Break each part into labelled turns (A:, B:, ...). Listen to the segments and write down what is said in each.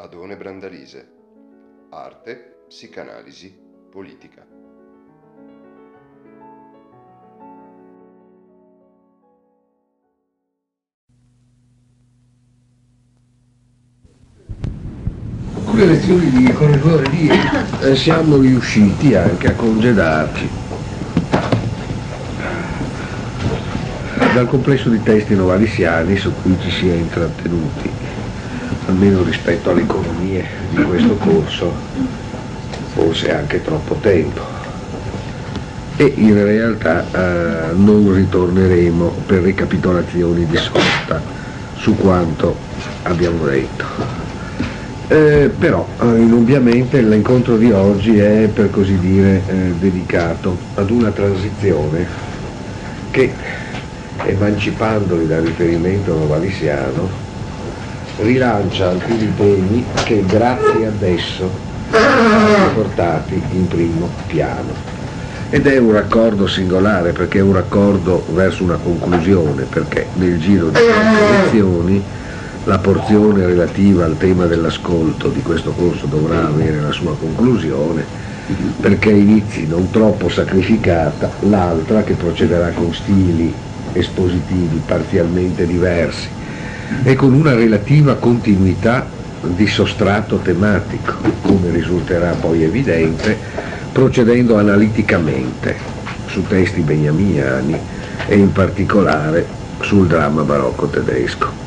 A: Adone Brandalise. Arte, psicanalisi, politica.
B: Con le lezioni di corridoio eh, siamo riusciti anche a congedarci dal complesso di testi novalisiani su cui ci si è intrattenuti, almeno rispetto alle economie di questo corso, forse anche troppo tempo. E in realtà eh, non ritorneremo per ricapitolazioni di sorta su quanto abbiamo detto. Eh, però eh, indubbiamente l'incontro di oggi è per così dire eh, dedicato ad una transizione che emancipandoli dal riferimento novalisiano rilancia alcuni temi che grazie ad esso sono portati in primo piano. Ed è un raccordo singolare perché è un raccordo verso una conclusione, perché nel giro di queste lezioni la porzione relativa al tema dell'ascolto di questo corso dovrà avere la sua conclusione perché inizi non troppo sacrificata l'altra che procederà con stili espositivi parzialmente diversi e con una relativa continuità di sostrato tematico, come risulterà poi evidente, procedendo analiticamente su testi beniamiani e in particolare sul dramma barocco tedesco.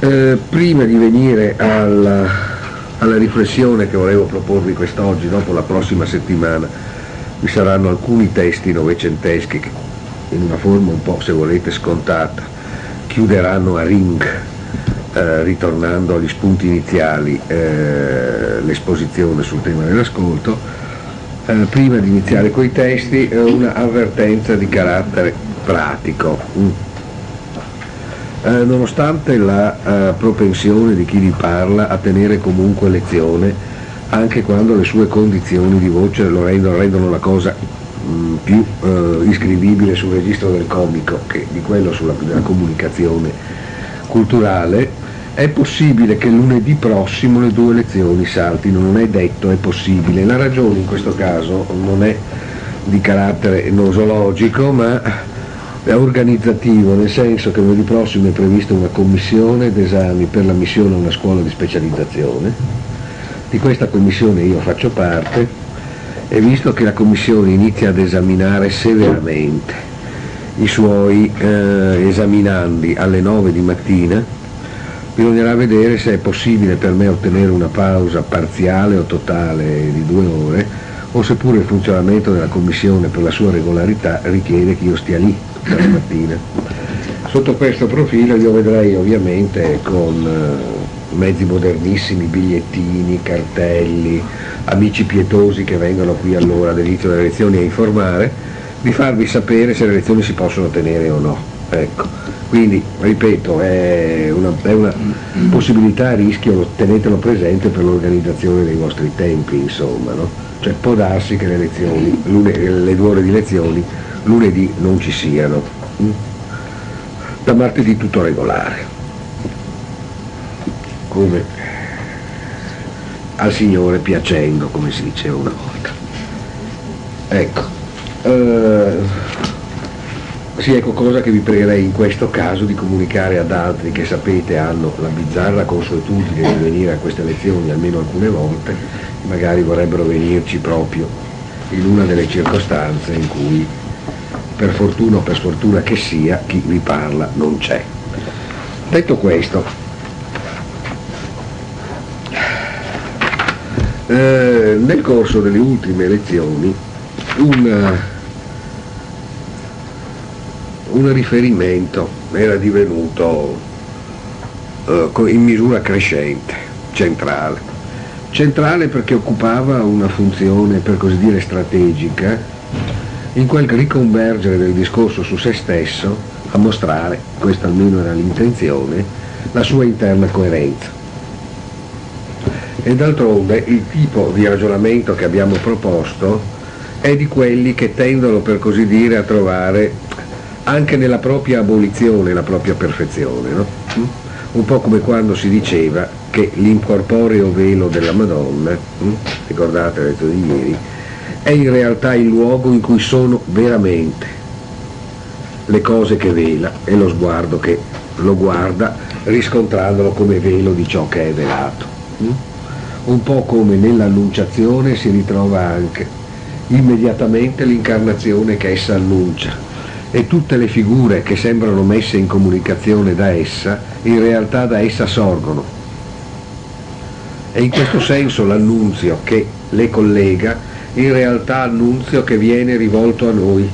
B: Eh, prima di venire alla, alla, riflessione che volevo proporvi quest'oggi, dopo la prossima settimana, vi saranno alcuni testi novecenteschi in una forma un po' se volete scontata chiuderanno a ring eh, ritornando agli spunti iniziali eh, l'esposizione sul tema dell'ascolto. Eh, prima di iniziare quei testi una avvertenza di carattere pratico. Mm eh, nonostante la eh, propensione di chi vi parla a tenere comunque lezione, anche quando le sue condizioni di voce lo rendono, rendono la cosa più eh, iscrivibile sul registro del comico che di quello sulla della comunicazione culturale, è possibile che lunedì prossimo le due lezioni saltino, non è detto, è possibile. La ragione in questo caso non è di carattere nosologico, ma è organizzativo, nel senso che lunedì prossimo è prevista una commissione d'esami per la missione a una scuola di specializzazione. Di questa commissione io faccio parte e visto che la commissione inizia ad esaminare severamente i suoi eh, esaminandi alle 9 di mattina, bisognerà vedere se è possibile per me ottenere una pausa parziale o totale di due ore o seppure il funzionamento della commissione per la sua regolarità richiede che io stia lì tutta mattina. Sotto questo profilo io vedrei ovviamente con eh, mezzi modernissimi, bigliettini, cartelli, amici pietosi che vengono qui all'ora dell'inizio delle lezioni a informare, di farvi sapere se le lezioni si possono tenere o no. Ecco. Quindi, ripeto, è una, è una, possibilità a rischio, tenetelo presente per l'organizzazione dei vostri tempi, insomma. No? Cioè può darsi che le, lezioni, le due ore di lezioni lunedì non ci siano. Mm? Da martedì tutto regolare, come al Signore piacendo, come si diceva una volta. Ecco, eh, sì, ecco cosa che vi pregherei in questo caso di comunicare ad altri che sapete hanno la bizzarra consuetudine di venire a queste lezioni almeno alcune volte, magari vorrebbero venirci proprio in una delle circostanze in cui per fortuna o per sfortuna che sia, chi vi parla non c'è. Detto questo, eh, nel corso delle ultime elezioni un, un riferimento era divenuto eh, in misura crescente, centrale. Centrale perché occupava una funzione per così dire strategica in quel riconvergere del discorso su se stesso a mostrare, questa almeno era l'intenzione, la sua interna coerenza. E d'altronde il tipo di ragionamento che abbiamo proposto è di quelli che tendono per così dire a trovare anche nella propria abolizione la propria perfezione, no? un po' come quando si diceva che l'incorporeo velo della Madonna, hm, ricordate, l'ho detto di ieri, è in realtà il luogo in cui sono veramente le cose che vela e lo sguardo che lo guarda riscontrandolo come velo di ciò che è velato. Un po' come nell'annunciazione si ritrova anche immediatamente l'incarnazione che essa annuncia e tutte le figure che sembrano messe in comunicazione da essa, in realtà da essa sorgono. E in questo senso l'annunzio che le collega, in realtà annunzio che viene rivolto a noi,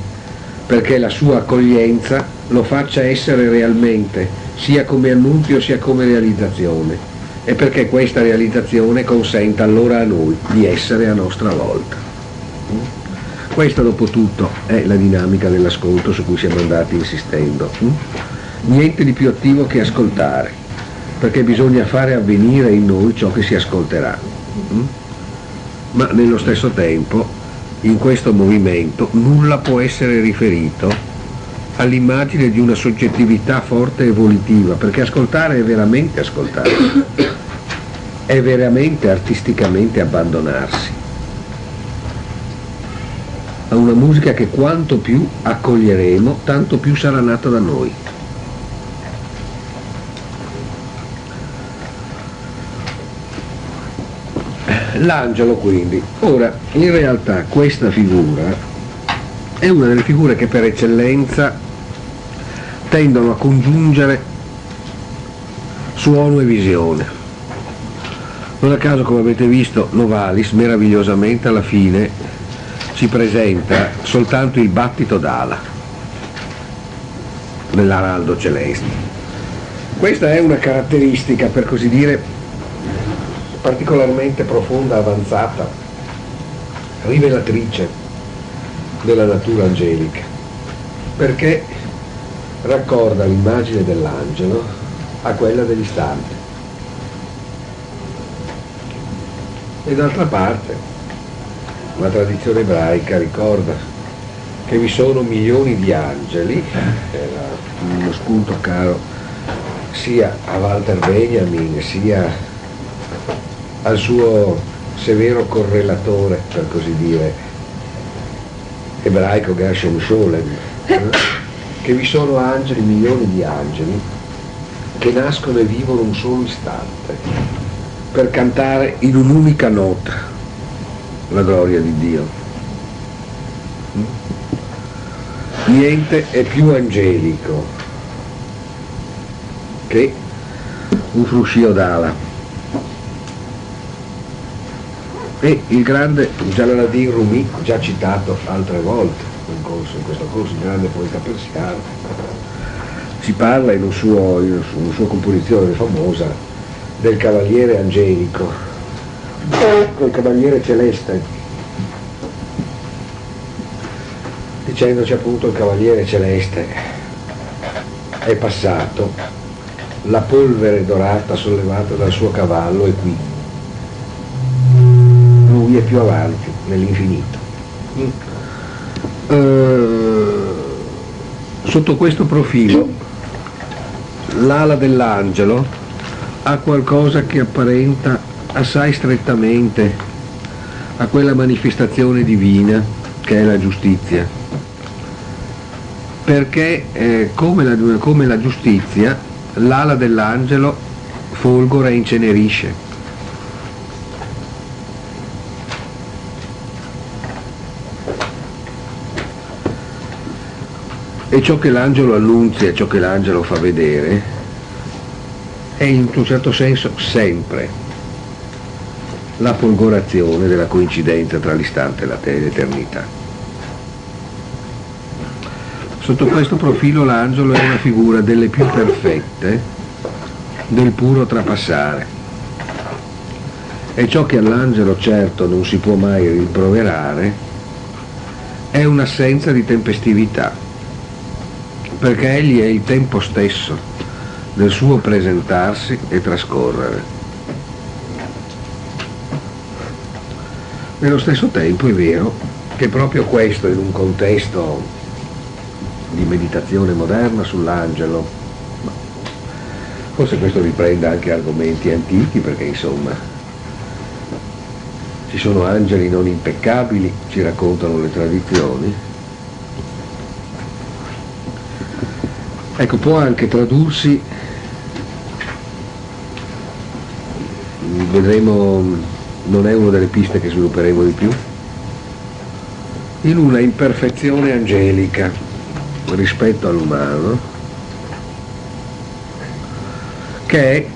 B: perché la sua accoglienza lo faccia essere realmente, sia come annunzio sia come realizzazione, e perché questa realizzazione consenta allora a noi di essere a nostra volta. Questa dopo tutto è la dinamica dell'ascolto su cui siamo andati insistendo. Niente di più attivo che ascoltare, perché bisogna fare avvenire in noi ciò che si ascolterà. Ma nello stesso tempo, in questo movimento, nulla può essere riferito all'immagine di una soggettività forte e volitiva, perché ascoltare è veramente ascoltare, è veramente artisticamente abbandonarsi a una musica che quanto più accoglieremo, tanto più sarà nata da noi. L'angelo quindi. Ora, in realtà questa figura è una delle figure che per eccellenza tendono a congiungere suono e visione. Non a caso, come avete visto, Novalis meravigliosamente alla fine ci presenta soltanto il battito d'ala nell'araldo celeste. Questa è una caratteristica, per così dire, particolarmente profonda, avanzata, rivelatrice della natura angelica, perché raccorda l'immagine dell'angelo a quella dell'istante. E d'altra parte la tradizione ebraica ricorda che vi sono milioni di angeli, era uno spunto caro sia a Walter Benjamin sia al suo severo correlatore, per così dire, ebraico Gershom Scholem? che vi sono angeli, milioni di angeli, che nascono e vivono un solo istante per cantare in un'unica nota la gloria di Dio. Niente è più angelico che un fruscio d'ala. E il grande Jalaluddin Rumi, già citato altre volte in, corso, in questo corso, il grande poeta persiano, si parla in, un suo, una sua composizione famosa del cavaliere angelico col cavaliere celeste, dicendoci appunto il cavaliere celeste è passato, la polvere dorata sollevata dal suo cavallo è qui, lui è più avanti nell'infinito. Uh, sotto questo profilo l'ala dell'angelo ha qualcosa che apparenta assai strettamente a quella manifestazione divina che è la giustizia. Perché eh, come, la, come la giustizia l'ala dell'angelo folgora e incenerisce. E ciò che l'angelo annunzia, ciò che l'angelo fa vedere, è in un certo senso sempre la folgorazione della coincidenza tra l'istante e l'eternità. Sotto questo profilo l'angelo è una figura delle più perfette del puro trapassare. E ciò che all'angelo certo non si può mai rimproverare è un'assenza di tempestività, perché egli è il tempo stesso del suo presentarsi e trascorrere. Nello stesso tempo è vero che proprio questo in un contesto di meditazione moderna sull'angelo, Forse questo riprende anche argomenti antichi perché insomma ci sono angeli non impeccabili, ci raccontano le tradizioni. Ecco, può anche tradursi, vedremo, non è una delle piste che svilupperemo di più, in una imperfezione angelica rispetto all'umano che è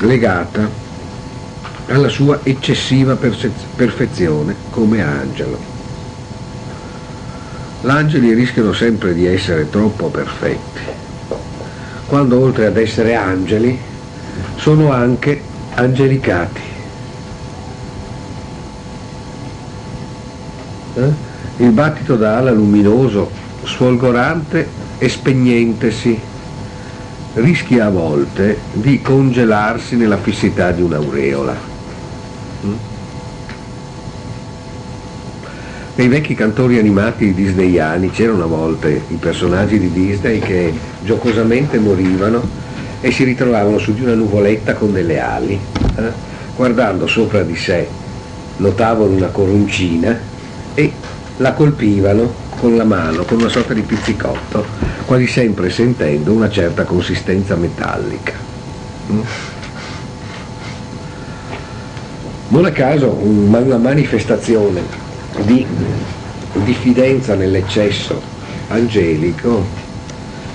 B: legata alla sua eccessiva perfezione come angelo. L'angeli rischiano sempre di essere troppo perfetti, quando oltre ad essere angeli sono anche angelicati. Eh? Il battito d'ala luminoso, sfolgorante e spegnentesi rischia a volte di congelarsi nella fissità di un'aureola. Mm? Nei vecchi cantori animati disneyani c'erano a volte i personaggi di Disney che giocosamente morivano e si ritrovavano su di una nuvoletta con delle ali, eh? guardando sopra di sé notavano una coroncina e la colpivano con la mano, con una sorta di pizzicotto, quasi sempre sentendo una certa consistenza metallica. Mm? Non a caso una manifestazione di diffidenza nell'eccesso angelico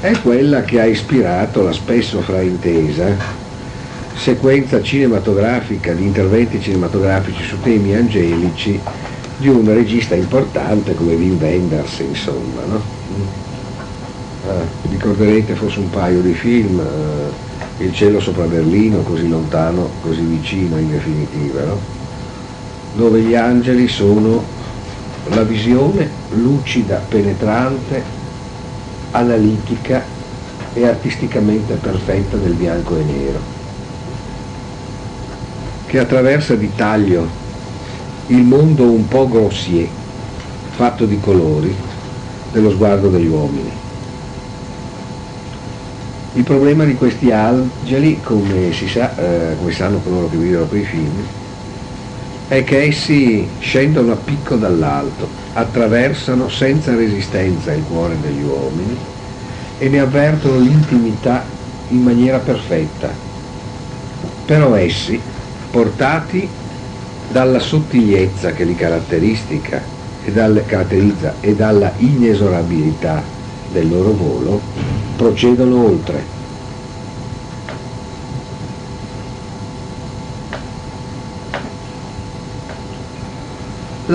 B: è quella che ha ispirato la spesso fraintesa sequenza cinematografica di interventi cinematografici su temi angelici di un regista importante come Wim Wenders, insomma. No? Eh, ricorderete forse un paio di film, eh, Il cielo sopra Berlino, così lontano, così vicino in definitiva, no? dove gli angeli sono la visione lucida, penetrante, analitica e artisticamente perfetta del bianco e nero, che attraversa di taglio il mondo un po' grossier, fatto di colori, dello sguardo degli uomini. Il problema di questi angeli, come si sa, eh, come sanno coloro che videro quei film, è che essi scendono a picco dall'alto, attraversano senza resistenza il cuore degli uomini e ne avvertono l'intimità in maniera perfetta. Però essi, portati dalla sottigliezza che li caratteristica e dalle, caratterizza e dalla inesorabilità del loro volo, procedono oltre.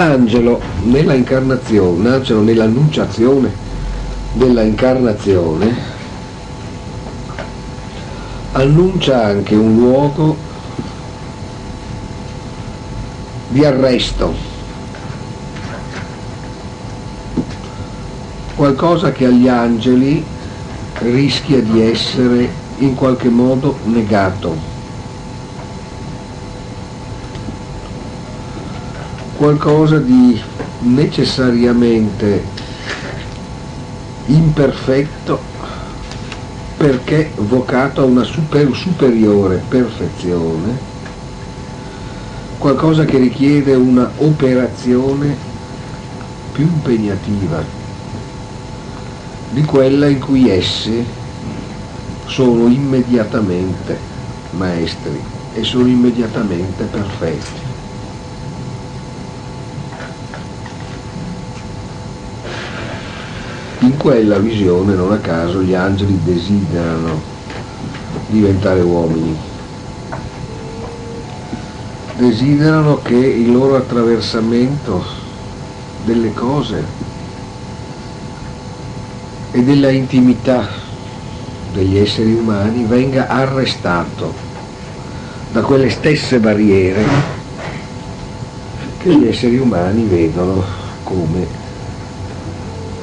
B: L'angelo nella incarnazione, l'angelo nell'annunciazione della incarnazione, annuncia anche un luogo di arresto, qualcosa che agli angeli rischia di essere in qualche modo negato, qualcosa di necessariamente imperfetto perché vocato a una super, superiore perfezione qualcosa che richiede una operazione più impegnativa di quella in cui essi sono immediatamente maestri e sono immediatamente perfetti. In quella visione, non a caso, gli angeli desiderano diventare uomini. Desiderano che il loro attraversamento delle cose e della intimità degli esseri umani venga arrestato da quelle stesse barriere che gli esseri umani vedono come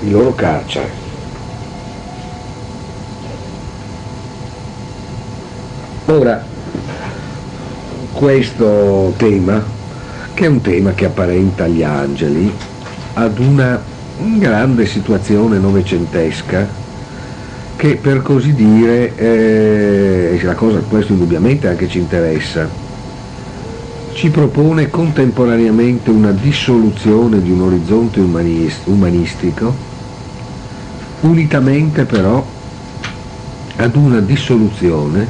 B: il loro carcere. Ora, questo tema, che è un tema che apparenta agli angeli, ad una grande situazione novecentesca che per così dire eh, la cosa, questo indubbiamente anche ci interessa, ci propone contemporaneamente una dissoluzione di un orizzonte umanistico, unitamente però ad una dissoluzione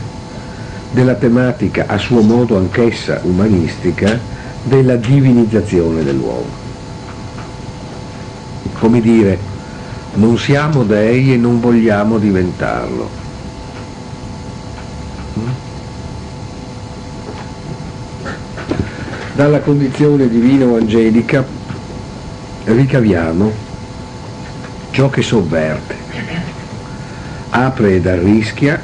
B: della tematica a suo modo anch'essa umanistica della divinizzazione dell'uomo. Come dire, non siamo dei e non vogliamo diventarlo. Dalla condizione divina o angelica ricaviamo ciò che sovverte, apre ed arrischia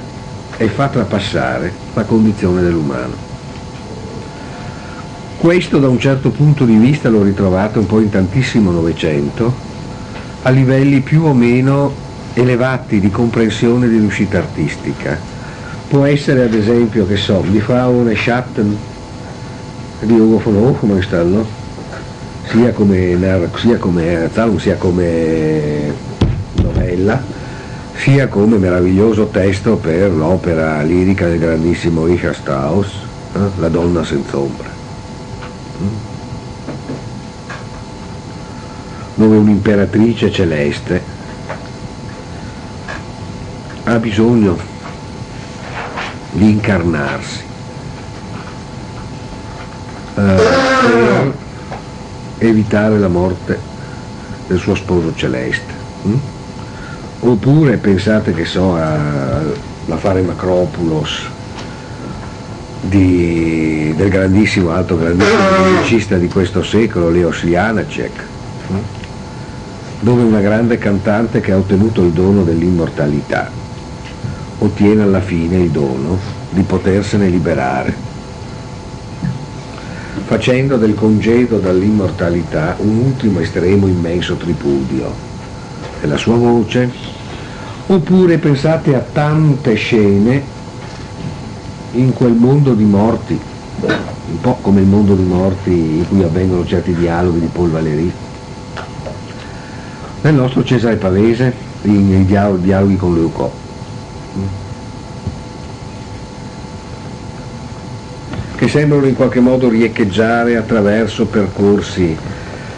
B: e fa trapassare la condizione dell'umano. Questo da un certo punto di vista l'ho ritrovato un po' in tantissimo Novecento, a livelli più o meno elevati di comprensione di riuscita artistica. Può essere ad esempio, che so, di Frauen Schatten di Ugo von Hofmannsthal, sia come, sia come, sia come novella, sia come meraviglioso testo per l'opera lirica del grandissimo Richard Strauss, eh? La donna senza ombra. Mm? dove un'imperatrice celeste ha bisogno di incarnarsi eh, evitare la morte del suo sposo celeste. Hm? Oppure pensate che so all'affare Macropulos di, del grandissimo, alto grandissimo musicista di questo secolo, Leos Janacek, hm? dove una grande cantante che ha ottenuto il dono dell'immortalità ottiene alla fine il dono di potersene liberare, facendo del congedo dall'immortalità un ultimo estremo immenso tripudio. Della sua voce, oppure pensate a tante scene in quel mondo di morti, un po' come il mondo di morti in cui avvengono certi dialoghi di Paul Valéry, nel nostro Cesare Pavese, nei dialoghi con Leucò. Che sembrano in qualche modo riecheggiare attraverso percorsi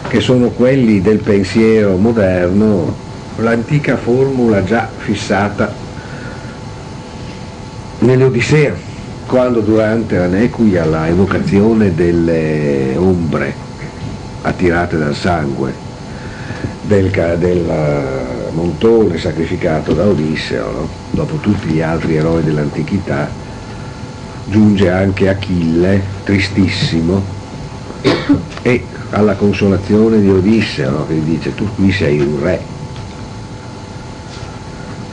B: che sono quelli del pensiero moderno, l'antica formula già fissata nell'Odissea, quando durante la Nequia la evocazione delle ombre attirate dal sangue del, del eh, montone sacrificato da Odisseo, no? dopo tutti gli altri eroi dell'antichità, giunge anche Achille, tristissimo, e alla consolazione di Odisseo, che gli dice tu qui sei un re,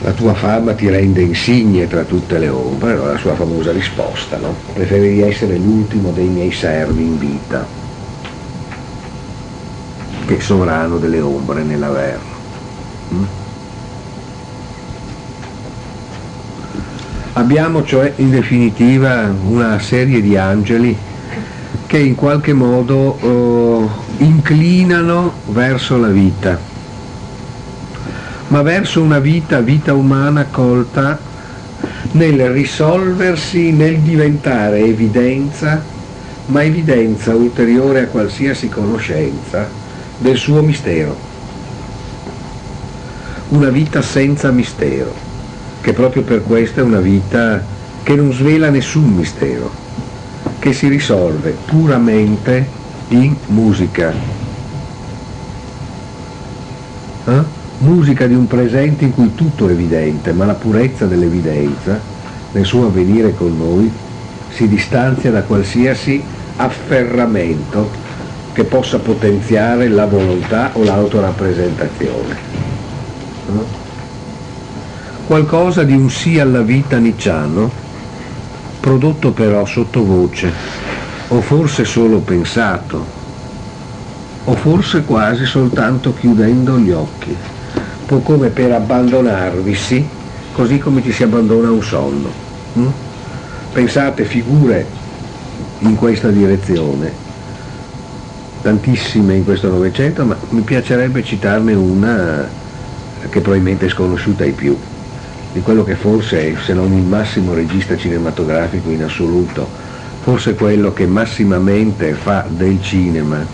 B: la tua fama ti rende insigne tra tutte le ombre, no? la sua famosa risposta, no? preferirei essere l'ultimo dei miei servi in vita che sovrano delle ombre nell'Averno. Mm? Abbiamo cioè in definitiva una serie di angeli che in qualche modo oh, inclinano verso la vita, ma verso una vita, vita umana colta nel risolversi, nel diventare evidenza, ma evidenza ulteriore a qualsiasi conoscenza del suo mistero. Una vita senza mistero, che proprio per questo è una vita che non svela nessun mistero, che si risolve puramente in musica. Eh? Musica di un presente in cui tutto è evidente, ma la purezza dell'evidenza, nel suo avvenire con noi, si distanzia da qualsiasi afferramento che possa potenziare la volontà o l'autorappresentazione. Qualcosa di un sì alla vita nicciano, prodotto però sottovoce, o forse solo pensato, o forse quasi soltanto chiudendo gli occhi, un po' come per abbandonarvisi, così come ci si abbandona a un sonno. Pensate figure in questa direzione tantissime in questo Novecento, ma mi piacerebbe citarne una che probabilmente è sconosciuta ai più, di quello che forse è, se non il massimo regista cinematografico in assoluto, forse quello che massimamente fa del cinema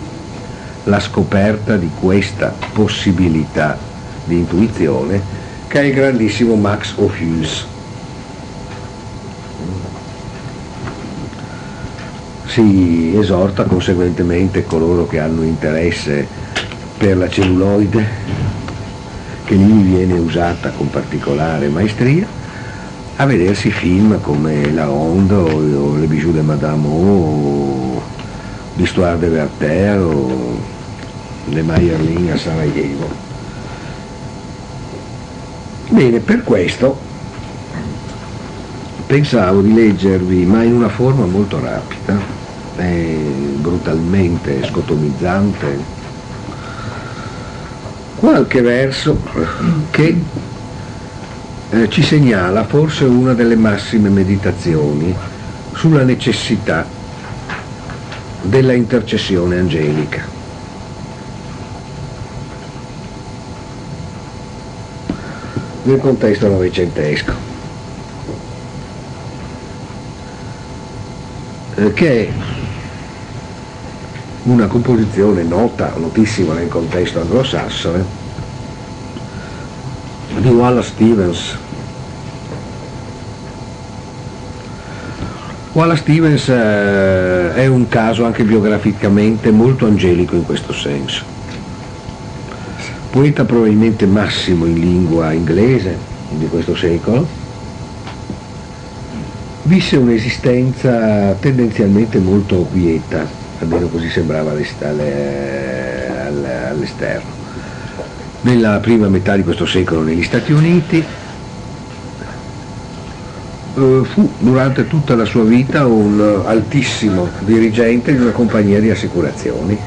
B: la scoperta di questa possibilità di intuizione, che è il grandissimo Max Ophuls. Si esorta conseguentemente coloro che hanno interesse per la celluloide che lì viene usata con particolare maestria, a vedersi film come La Honda o, Le Bijoux de Madame O, L'Histoire de Werther o Le Meyerling a Sarajevo. Bene, per questo pensavo di leggervi, ma in una forma molto rapida, e brutalmente scotomizzante, qualche verso che eh, ci segnala forse una delle massime meditazioni sulla necessità della intercessione angelica. nel contesto novecentesco, eh, che è una composizione nota, notissima nel contesto anglosassone, di Wallace Stevens. Wallace Stevens eh, è un caso anche biograficamente molto angelico in questo senso. Poeta probabilmente massimo in lingua inglese di questo secolo, visse un'esistenza tendenzialmente molto quieta, almeno così sembrava all'esterno. Nella prima metà di questo secolo negli Stati Uniti eh, fu durante tutta la sua vita un altissimo dirigente di una compagnia di assicurazioni.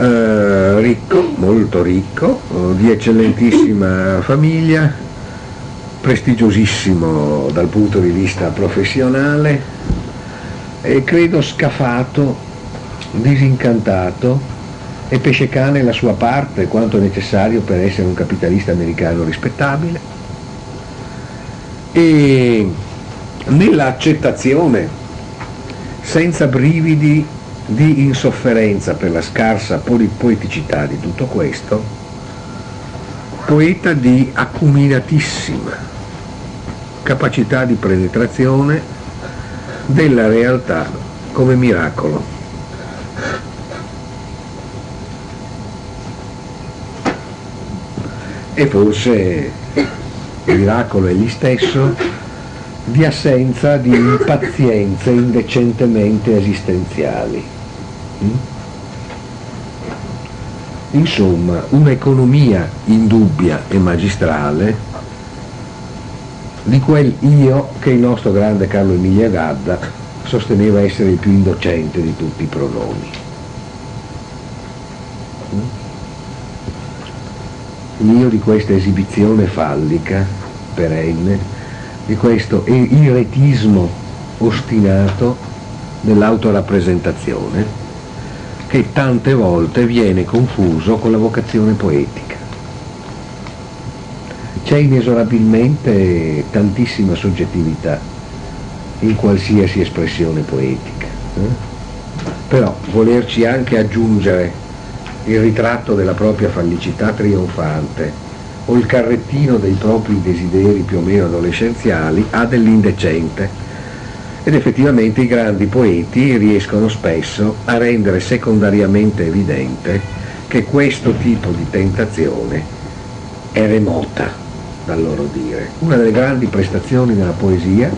B: Eh, ricco, molto ricco, di eccellentissima famiglia, prestigiosissimo dal punto di vista professionale, e credo scafato, disincantato e pesce cane la sua parte quanto necessario per essere un capitalista americano rispettabile. E nell'accettazione senza brividi di insofferenza per la scarsa poeticità di tutto questo, poeta di acuminatissima capacità di penetrazione della realtà come miracolo. E forse il miracolo è egli stesso di assenza di impazienze indecentemente esistenziali. Mm? Insomma, un'economia indubbia e magistrale di quel io che il nostro grande Carlo Emilia Gadda sosteneva essere il più indocente di tutti i pronomi. L'io di questa esibizione fallica, perenne, di questo iretismo ostinato dell'autorappresentazione, che tante volte viene confuso con la vocazione poetica c'è inesorabilmente tantissima soggettività in qualsiasi espressione poetica. Eh? Però volerci anche aggiungere il ritratto della propria felicità trionfante o il carrettino dei propri desideri più o meno adolescenziali ha dell'indecente ed effettivamente i grandi poeti riescono spesso a rendere secondariamente evidente che questo tipo di tentazione è remota dal loro dire. Una delle grandi prestazioni della poesia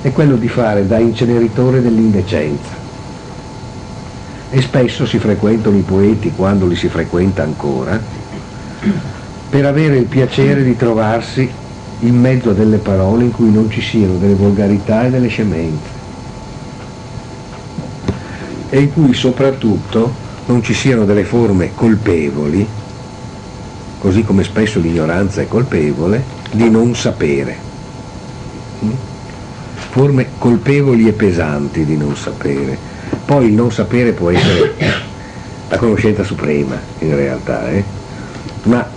B: è quello di fare da inceneritore dell'indecenza. E spesso si frequentano i poeti, quando li si frequenta ancora, per avere il piacere di trovarsi in mezzo a delle parole in cui non ci siano delle volgarità e delle scemenze e in cui soprattutto non ci siano delle forme colpevoli, così come spesso l'ignoranza è colpevole, di non sapere. Mm? Forme colpevoli e pesanti di non sapere. Poi il non sapere può essere la conoscenza suprema in realtà, eh? ma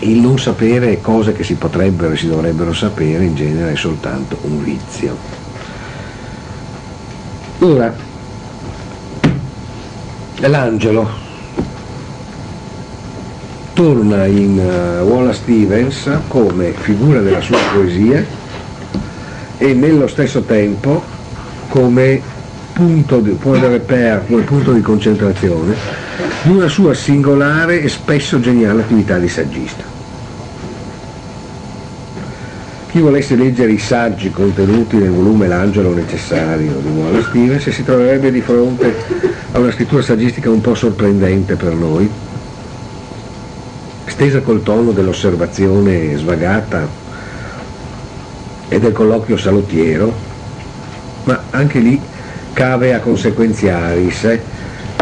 B: il non sapere cose che si potrebbero e si dovrebbero sapere in genere è soltanto un vizio. Ora, l'angelo torna in uh, Wallace Stevens come figura della sua poesia e nello stesso tempo come punto di, repère, come punto di concentrazione di una sua singolare e spesso geniale attività di saggista. Chi volesse leggere i saggi contenuti nel volume L'angelo necessario di Wallace Stevens si troverebbe di fronte a una scrittura saggistica un po' sorprendente per noi, stesa col tono dell'osservazione svagata e del colloquio salottiero, ma anche lì cave a consequenziaris, eh?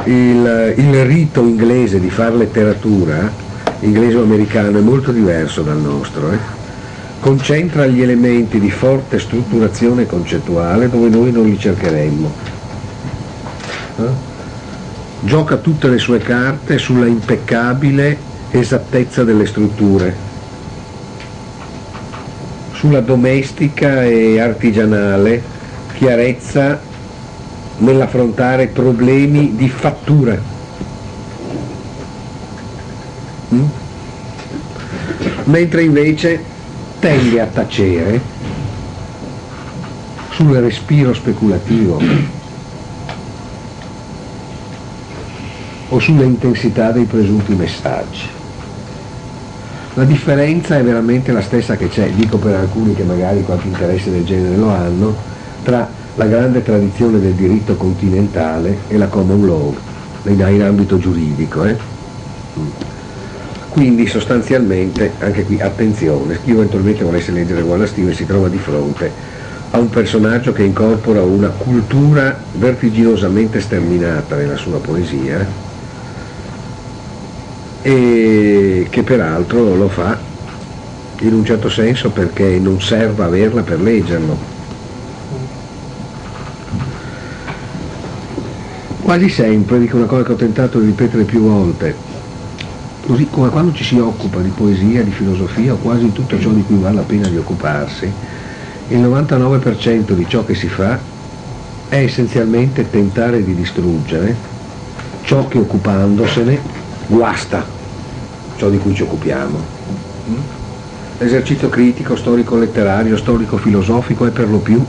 B: il, il rito inglese di far letteratura, inglese o americano, è molto diverso dal nostro. Eh? concentra gli elementi di forte strutturazione concettuale dove noi non li cercheremmo. Eh? Gioca tutte le sue carte sulla impeccabile esattezza delle strutture, sulla domestica e artigianale chiarezza nell'affrontare problemi di fattura. Mm? Mentre invece tende a tacere sul respiro speculativo o sulle intensità dei presunti messaggi. La differenza è veramente la stessa che c'è, dico per alcuni che magari qualche interesse del genere lo hanno, tra la grande tradizione del diritto continentale e la common law in ambito giuridico. Eh? Quindi sostanzialmente, anche qui attenzione, chi eventualmente volesse leggere Wallace Stevens si trova di fronte a un personaggio che incorpora una cultura vertiginosamente sterminata nella sua poesia e che peraltro lo fa in un certo senso perché non serve averla per leggerlo. Quasi sempre, dico una cosa che ho tentato di ripetere più volte, Così come quando ci si occupa di poesia, di filosofia o quasi tutto ciò di cui vale la pena di occuparsi, il 99% di ciò che si fa è essenzialmente tentare di distruggere ciò che occupandosene guasta ciò di cui ci occupiamo. L'esercizio critico, storico-letterario, storico-filosofico è per lo più,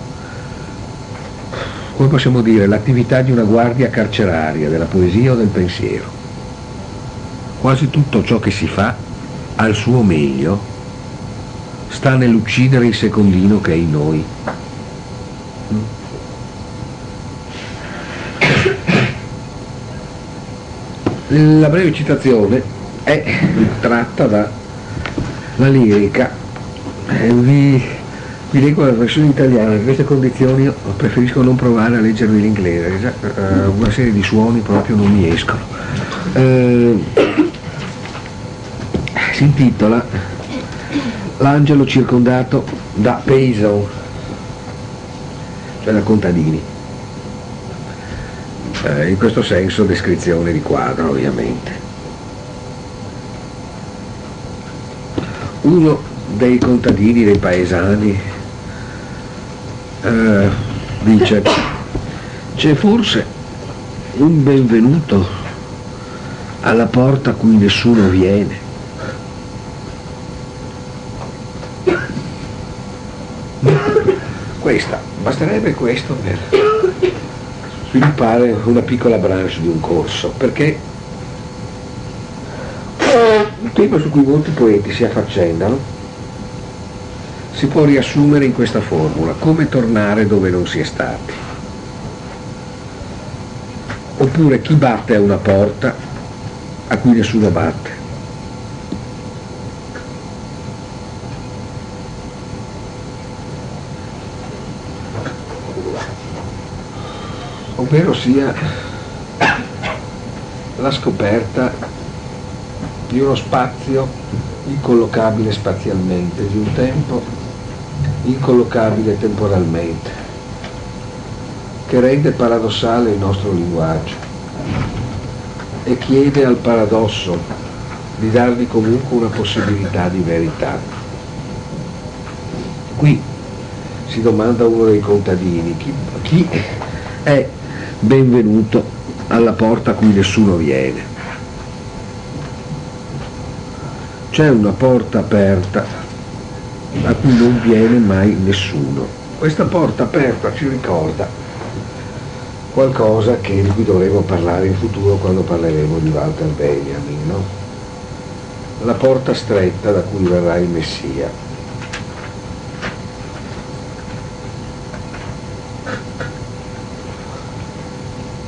B: come possiamo dire, l'attività di una guardia carceraria della poesia o del pensiero quasi tutto ciò che si fa al suo meglio sta nell'uccidere il secondino che è in noi. La breve citazione è tratta dalla lirica, eh, vi, vi leggo la versione italiana, in queste condizioni preferisco non provare a leggervi l'inglese, eh, una serie di suoni proprio non mi escono. Eh, si intitola L'angelo circondato da paysan, cioè da contadini. Eh, in questo senso descrizione di quadro ovviamente. Uno dei contadini, dei paesani, eh, dice c'è forse un benvenuto alla porta a cui nessuno viene? Questa, basterebbe questo per sviluppare una piccola branche di un corso, perché tema su cui molti poeti si affaccendano si può riassumere in questa formula, come tornare dove non si è stati. Oppure chi batte a una porta a cui nessuno batte. ovvero sia la scoperta di uno spazio incollocabile spazialmente, di un tempo incollocabile temporalmente, che rende paradossale il nostro linguaggio e chiede al paradosso di dargli comunque una possibilità di verità. Qui si domanda uno dei contadini, chi, chi è benvenuto alla porta a cui nessuno viene? C'è una porta aperta a cui non viene mai nessuno. Questa porta aperta ci ricorda qualcosa che, di cui dovremo parlare in futuro quando parleremo di Walter Benjamin, no? La porta stretta da cui verrà il Messia.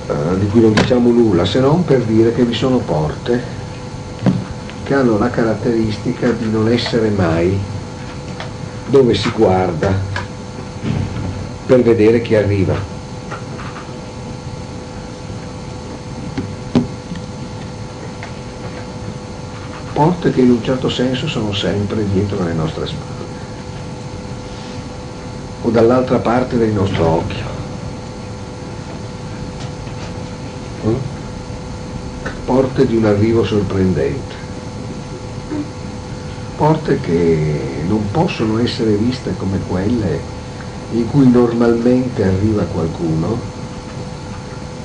B: Uh, di cui non diciamo nulla se non per dire che vi sono porte che hanno la caratteristica di non essere mai dove si guarda per vedere chi arriva. Porte che in un certo senso sono sempre dietro le nostre spalle o dall'altra parte del nostro occhio. Mm? Porte di un arrivo sorprendente porte che non possono essere viste come quelle in cui normalmente arriva qualcuno,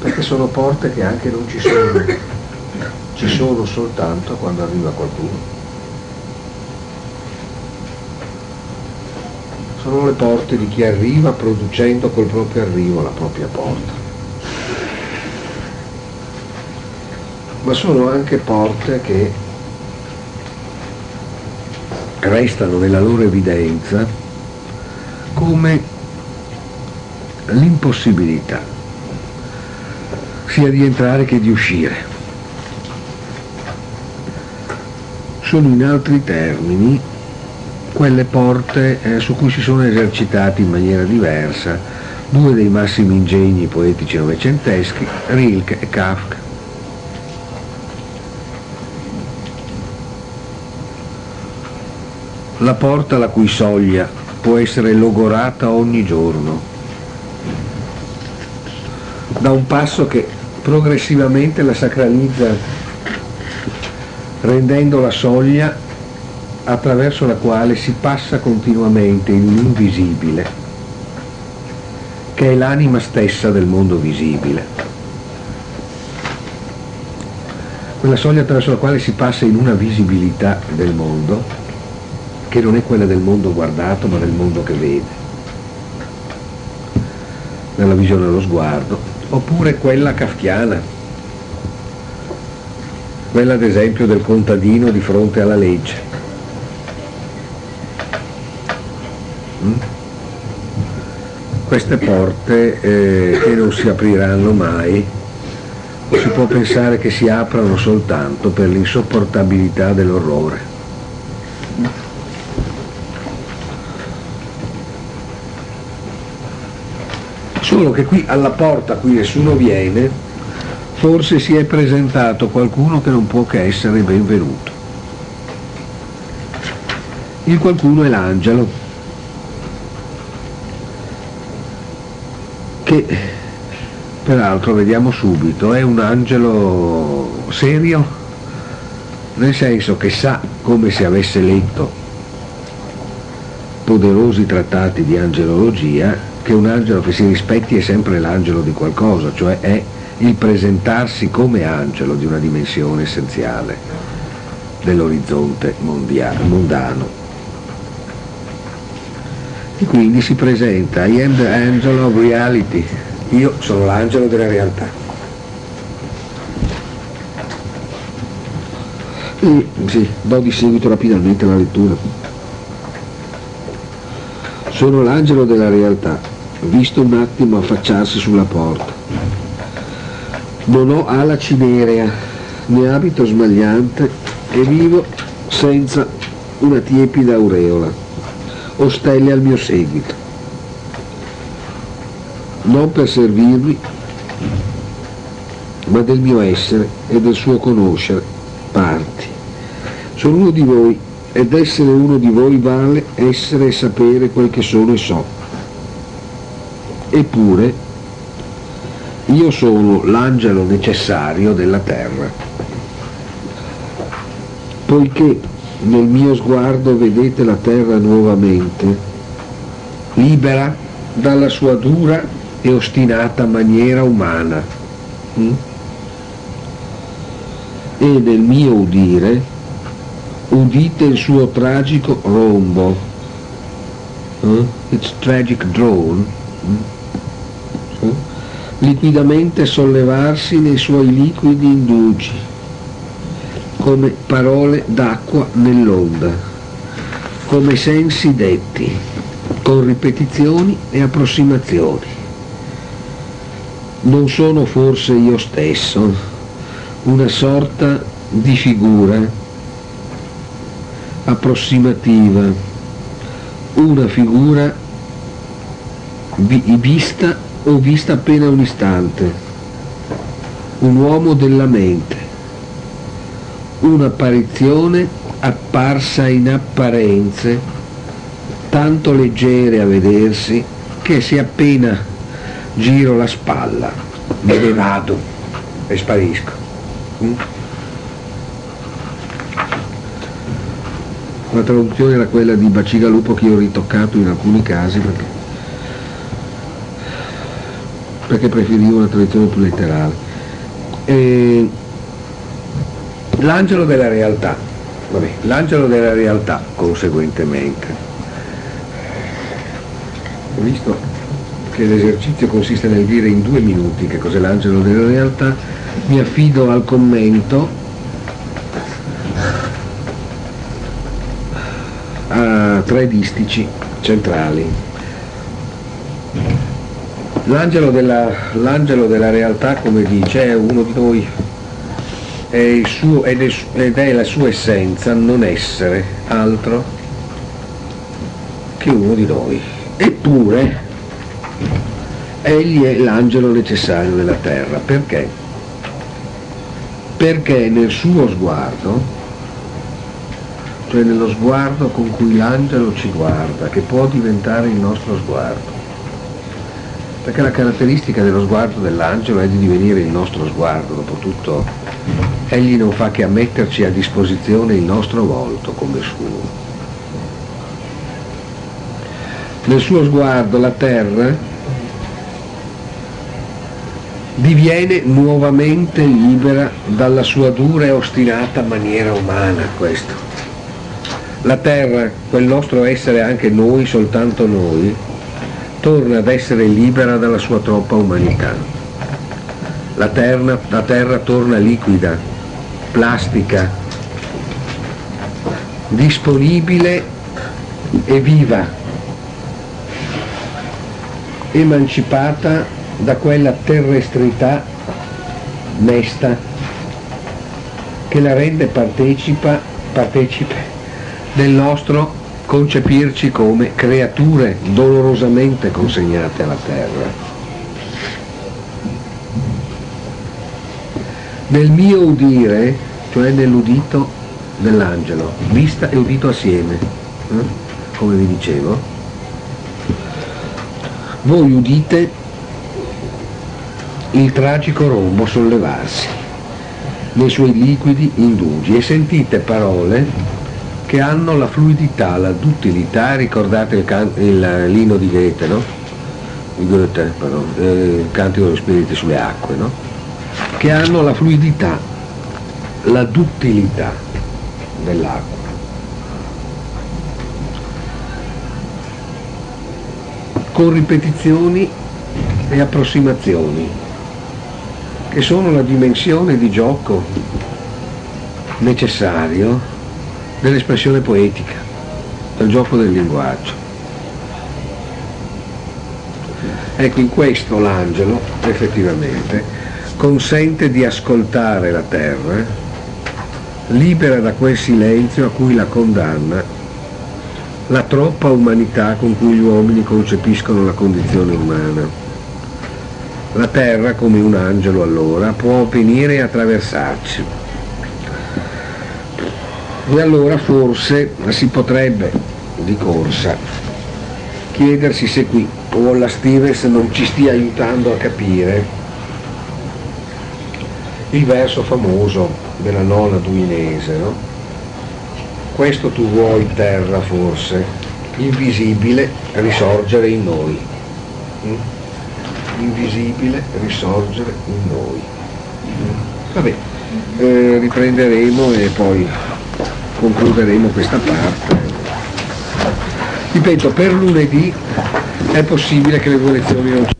B: perché sono porte che anche non ci sono, ci sono soltanto quando arriva qualcuno. Sono le porte di chi arriva producendo col proprio arrivo la propria porta. Ma sono anche porte che restano nella loro evidenza come l'impossibilità sia di entrare che di uscire. Sono in altri termini quelle porte eh, su cui si sono esercitati in maniera diversa due dei massimi ingegni poetici novecenteschi, Rilke e Kafka. La porta la cui soglia può essere logorata ogni giorno, da un passo che progressivamente la sacralizza rendendo la soglia attraverso la quale si passa continuamente in un invisibile, che è l'anima stessa del mondo visibile. Quella soglia attraverso la quale si passa in una visibilità del mondo che non è quella del mondo guardato ma del mondo che vede, nella visione dello sguardo, oppure quella kafkiana, quella ad esempio del contadino di fronte alla legge. Mm? Queste porte eh, che non si apriranno mai, si può pensare che si aprano soltanto per l'insopportabilità dell'orrore. Solo che qui alla porta, qui nessuno viene, forse si è presentato qualcuno che non può che essere benvenuto. Il qualcuno è l'angelo, che peraltro vediamo subito, è un angelo serio, nel senso che sa come se avesse letto poderosi trattati di angelologia che un angelo che si rispetti è sempre l'angelo di qualcosa, cioè è il presentarsi come angelo di una dimensione essenziale dell'orizzonte mondano. E quindi si presenta, I am the angel of reality, io sono l'angelo della realtà. E sì, do di seguito rapidamente la lettura. Sono l'angelo della realtà, visto un attimo affacciarsi sulla porta. Non ho ala cinerea, né abito smagliante e vivo senza una tiepida aureola o stelle al mio seguito. Non per servirvi, ma del mio essere e del suo conoscere parti. Sono uno di voi ed essere uno di voi vale essere e sapere quel che sono e so eppure io sono l'angelo necessario della terra. poiché nel mio sguardo vedete la terra nuovamente, libera dalla sua dura e ostinata maniera umana. Mm? E nel mio udire udite il suo tragico rombo, mm? its tragic drone, mm? liquidamente sollevarsi nei suoi liquidi indugi, come parole d'acqua nell'onda, come sensi detti, con ripetizioni e approssimazioni. Non sono forse io stesso una sorta di figura approssimativa, una figura vista o vista appena un istante, un uomo della mente, un'apparizione apparsa in apparenze, tanto leggere a vedersi che se appena giro la spalla me ne vado e sparisco. La traduzione era quella di Bacigalupo che io ho ritoccato in alcuni casi perché, perché preferivo una traduzione più letterale. E l'angelo della realtà, vabbè, l'angelo della realtà conseguentemente, visto che l'esercizio consiste nel dire in due minuti che cos'è l'angelo della realtà, mi affido al commento a tre distici centrali. L'angelo della, l'angelo della realtà, come dice, è uno di noi, è suo, ed, è, ed è la sua essenza non essere altro che uno di noi. Eppure egli è l'angelo necessario della terra. Perché? Perché nel suo sguardo cioè nello sguardo con cui l'angelo ci guarda, che può diventare il nostro sguardo. Perché la caratteristica dello sguardo dell'angelo è di divenire il nostro sguardo, dopotutto egli non fa che ammetterci a disposizione il nostro volto come suo. Nel suo sguardo la terra diviene nuovamente libera dalla sua dura e ostinata maniera umana, questo la terra, quel nostro essere anche noi, soltanto noi, torna ad essere libera dalla sua troppa umanità. La terra, la terra torna liquida, plastica, disponibile e viva, emancipata da quella terrestrità mesta che la rende partecipa, partecipe del nostro concepirci come creature dolorosamente consegnate alla terra. Nel mio udire, cioè nell'udito dell'angelo, vista e udito assieme, eh? come vi dicevo, voi udite il tragico rombo sollevarsi nei suoi liquidi indugi e sentite parole che hanno la fluidità, la duttilità, ricordate il, can- il lino di Goethe, no? Di Goethe, pardon, eh, il cantico dello spiriti sulle acque, no? Che hanno la fluidità, la duttilità dell'acqua. Con ripetizioni e approssimazioni, che sono la dimensione di gioco necessario dell'espressione poetica, del gioco del linguaggio. Ecco, in questo l'angelo effettivamente consente di ascoltare la terra, libera da quel silenzio a cui la condanna la troppa umanità con cui gli uomini concepiscono la condizione umana. La terra, come un angelo allora, può venire e attraversarci, e allora forse si potrebbe, di corsa, chiedersi se qui Walla Stevens non ci stia aiutando a capire il verso famoso della nonna duinese, no? questo tu vuoi terra forse, invisibile risorgere in noi. Mm? Invisibile risorgere in noi. Vabbè, eh, riprenderemo e poi concluderemo questa parte. Ripeto, per lunedì è possibile che le due lezioni non ci